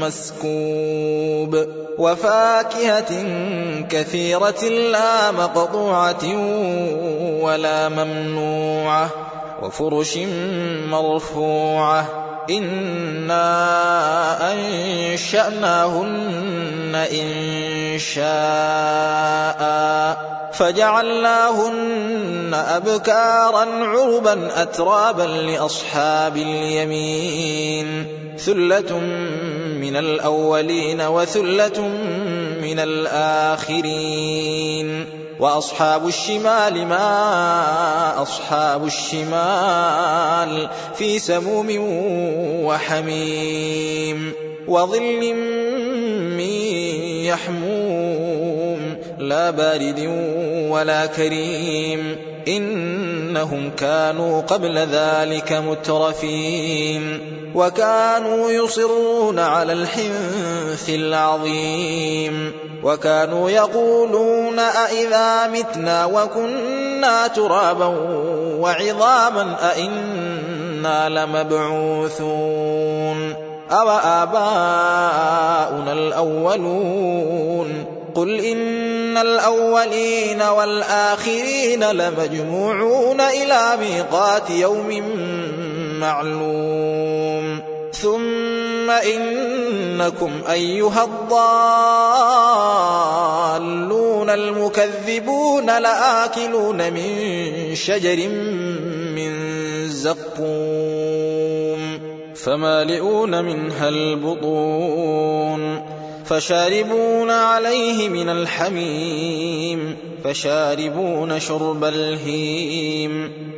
مسكوب. وفاكهة كثيرة لا مقطوعة ولا ممنوعة. وفرش مرفوعة. إنا أنشأناهن إن شاء. فجعلناهن أبكارا عربا أترابا لأصحاب اليمين. ثلة من الأولين وثلة من الآخرين. وأصحاب الشمال ما أصحاب الشمال في سموم وحميم. وظل من يحموم لا بارد ولا كريم. إنهم كانوا قبل ذلك مترفين. وكانوا يصرون على الحنث العظيم وكانوا يقولون أئذا متنا وكنا ترابا وعظاما أئنا لمبعوثون أو آباؤنا الأولون قل إن الأولين والآخرين لمجموعون إلى ميقات يوم معلوم ثم إنكم أيها الضالون المكذبون لآكلون من شجر من زقوم. فمالئون منها البطون. فشاربون عليه من الحميم. فشاربون شرب الهيم.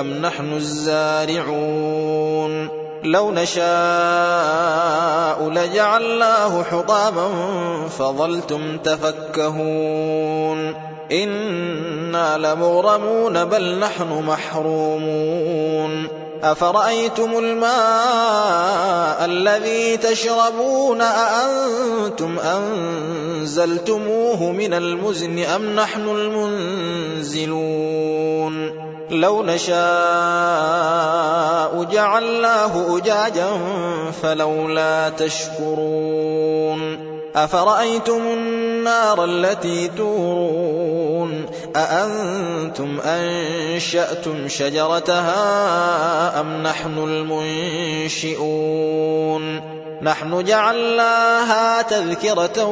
أم نحن الزارعون؟ لو نشاء لجعلناه حطاما فظلتم تفكهون. إنا لمغرمون بل نحن محرومون. أفرأيتم الماء الذي تشربون؟ أأنتم أنزلتموه من المزن أم نحن المنزلون؟ لو نشاء جعلناه أجاجا فلولا تشكرون أفرأيتم النار التي تورون أأنتم أنشأتم شجرتها أم نحن المنشئون؟ نحن جعلناها تذكرة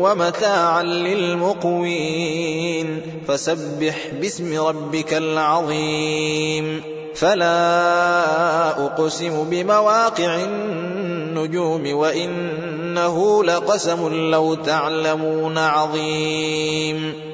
ومتاعا للمقوين. فسبح باسم ربك العظيم. فلا أقسم بمواقع النجوم وإنه لقسم لو تعلمون عظيم.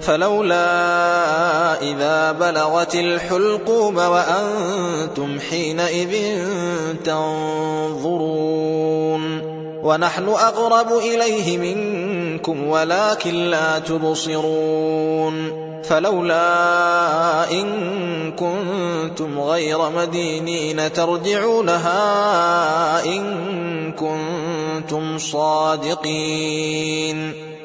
فلولا إذا بلغت الحلقوم وأنتم حينئذ تنظرون ونحن أقرب إليه منكم ولكن لا تبصرون فلولا إن كنتم غير مدينين ترجعونها إن كنتم صادقين